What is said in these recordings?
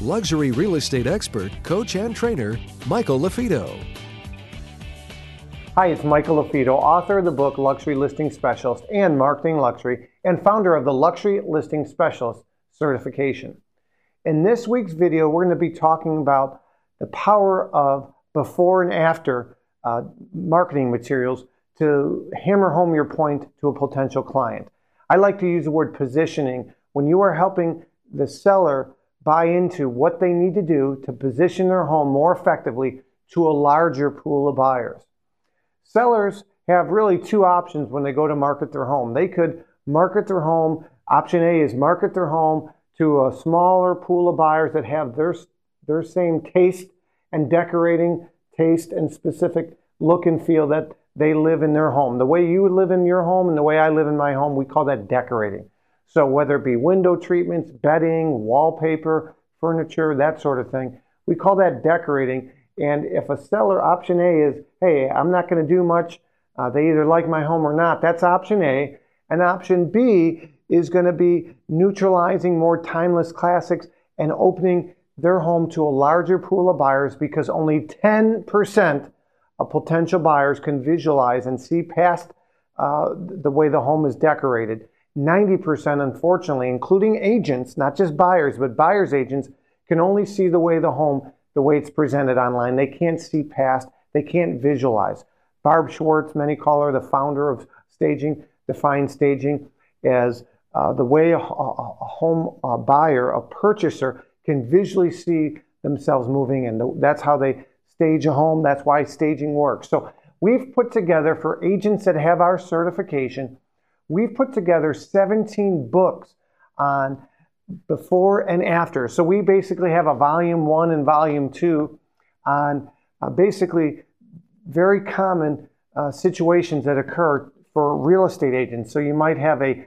luxury real estate expert, coach, and trainer, Michael LaFido. Hi, it's Michael LaFido, author of the book Luxury Listing Specialist and Marketing Luxury, and founder of the Luxury Listing Specialist certification. In this week's video, we're going to be talking about the power of before and after uh, marketing materials to hammer home your point to a potential client. I like to use the word positioning when you are helping the seller buy into what they need to do to position their home more effectively to a larger pool of buyers. Sellers have really two options when they go to market their home. They could market their home, option A is market their home to a smaller pool of buyers that have their, their same taste and decorating taste and specific look and feel that they live in their home. The way you live in your home and the way I live in my home, we call that decorating. So whether it be window treatments, bedding, wallpaper, furniture, that sort of thing, we call that decorating. And if a seller option A is, hey, I'm not going to do much, uh, they either like my home or not, that's option A. And option B is going to be neutralizing more timeless classics and opening their home to a larger pool of buyers because only 10% of potential buyers can visualize and see past uh, the way the home is decorated. 90%, unfortunately, including agents, not just buyers, but buyers' agents, can only see the way the home, the way it's presented online. They can't see past, they can't visualize. Barb Schwarz, many call her the founder of staging, defines staging as uh, the way a, a, a home a buyer, a purchaser, can visually see themselves moving, and that's how they stage a home. That's why staging works. So we've put together for agents that have our certification we've put together 17 books on before and after. So we basically have a volume one and volume two on uh, basically very common uh, situations that occur for real estate agents. So you might have a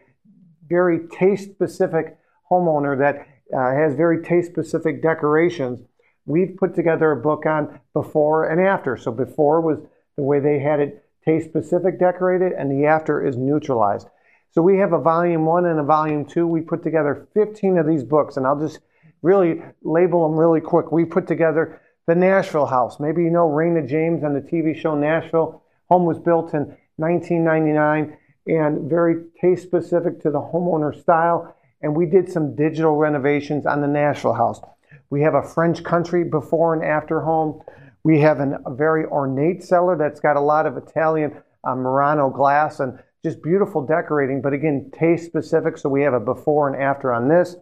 very taste specific homeowner that uh, has very taste specific decorations. We've put together a book on before and after. So before was the way they had it taste specific decorated, and the after is neutralized. So we have a volume one and a volume two. We put together 15 of these books, and I'll just really label them really quick. We put together the Nashville House. Maybe you know Rayna Jaymes on the TV show Nashville. Home was built in 1999 and very taste specific to the homeowner style. And we did some digital renovations on the Nashville House. We have a French country before and after home. We have an, a very ornate seller that's got a lot of Italian uh, Murano glass and just beautiful decorating, but again, taste specific. So we have a before and after on this.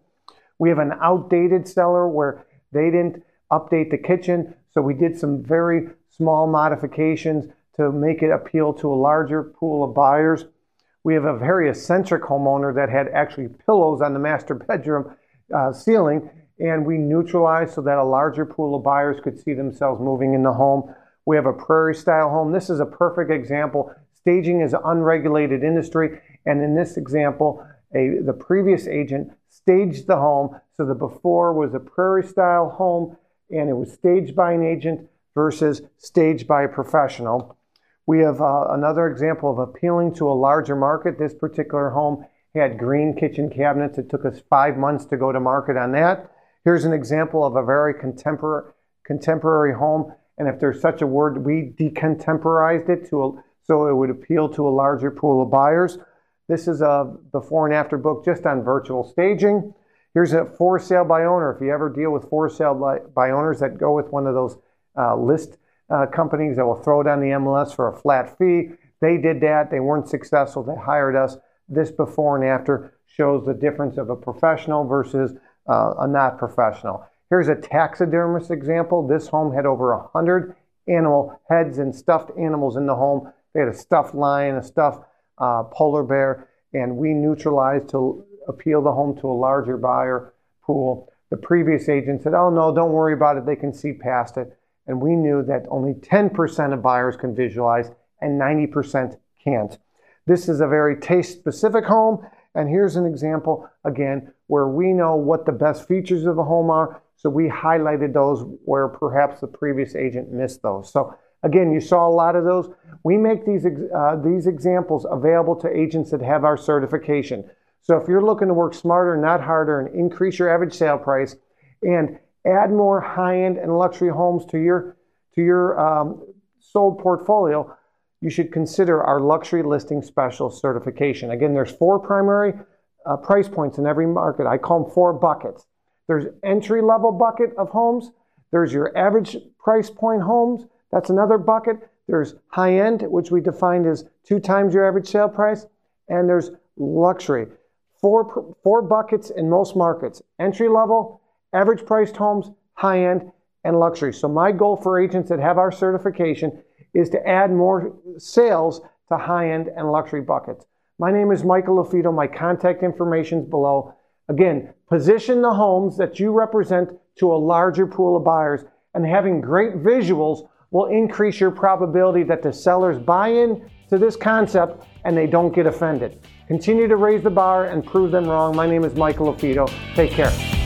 We have an outdated seller where they didn't update the kitchen. So we did some very small modifications to make it appeal to a larger pool of buyers. We have a very eccentric homeowner that had actually pillows on the master bedroom uh, ceiling, and we neutralized so that a larger pool of buyers could see themselves moving in the home. We have a prairie style home. This is a perfect example Staging is an unregulated industry, and in this example, a, the previous agent staged the home. So the before was a prairie style home, and it was staged by an agent versus staged by a professional. We have uh, another example of appealing to a larger market. This particular home had green kitchen cabinets. It took us five months to go to market on that. Here's an example of a very contemporary, contemporary home. And if there's such a word, we decontemporized it to a so it would appeal to a larger pool of buyers. This is a before and after book just on virtual staging. Here's a for sale by owner. If you ever deal with for sale by, by owners that go with one of those uh, list uh, companies that will throw on the MLS for a flat fee, they did that. They weren't successful. They hired us. This before and after shows the difference of a professional versus uh, a not professional. Here's a taxidermist example. This home had over 100 animal heads and stuffed animals in the home they had a stuffed lion, a stuffed uh, polar bear, and we neutralized to appeal the home to a larger buyer pool. The previous agent said, "Oh no, don't worry about it. They can see past it." and we knew that only 10% of buyers can visualize and 90% can't. This is a very taste specific home, and here's an example again where we know what the best features of the home are, so we highlighted those where perhaps the previous agent missed those. So again, you saw a lot of those. We make these, uh, these examples available to agents that have our certification. So if you're looking to work smarter, not harder, and increase your average sale price, and add more high-end and luxury homes to your to your um, sold portfolio, you should consider our luxury listing special certification. Again, there's four primary uh, price points in every market. I call them four buckets. There's entry level bucket of homes. There's your average price point homes. That's another bucket. There's high end, which we defined as two times your average sale price. And there's luxury. Four, four buckets in most markets entry level, average priced homes, high end, and luxury. So, my goal for agents that have our certification is to add more sales to high end and luxury buckets. My name is Michael LaFido. My contact information is below. Again, position the homes that you represent to a larger pool of buyers, and having great visuals will increase your probability that the sellers buy in to this concept and they don't get offended. Continue to raise the bar and prove them wrong. My name is Michael LaFido. Take care.